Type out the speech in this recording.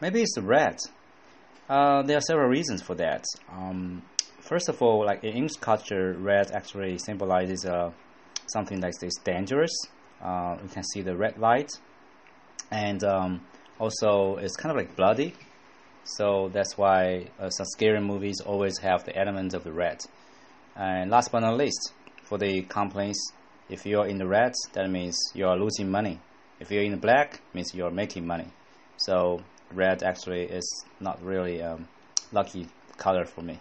Maybe it's red. Uh, there are several reasons for that. Um, first of all, like in English culture, red actually symbolizes uh, something like this dangerous. Uh, you can see the red light, and um, also it's kind of like bloody. So that's why uh, some scary movies always have the element of the red. And last but not least, for the complaints, if you're in the red, that means you're losing money. If you're in the black, means you're making money. So red actually is not really um, lucky color for me.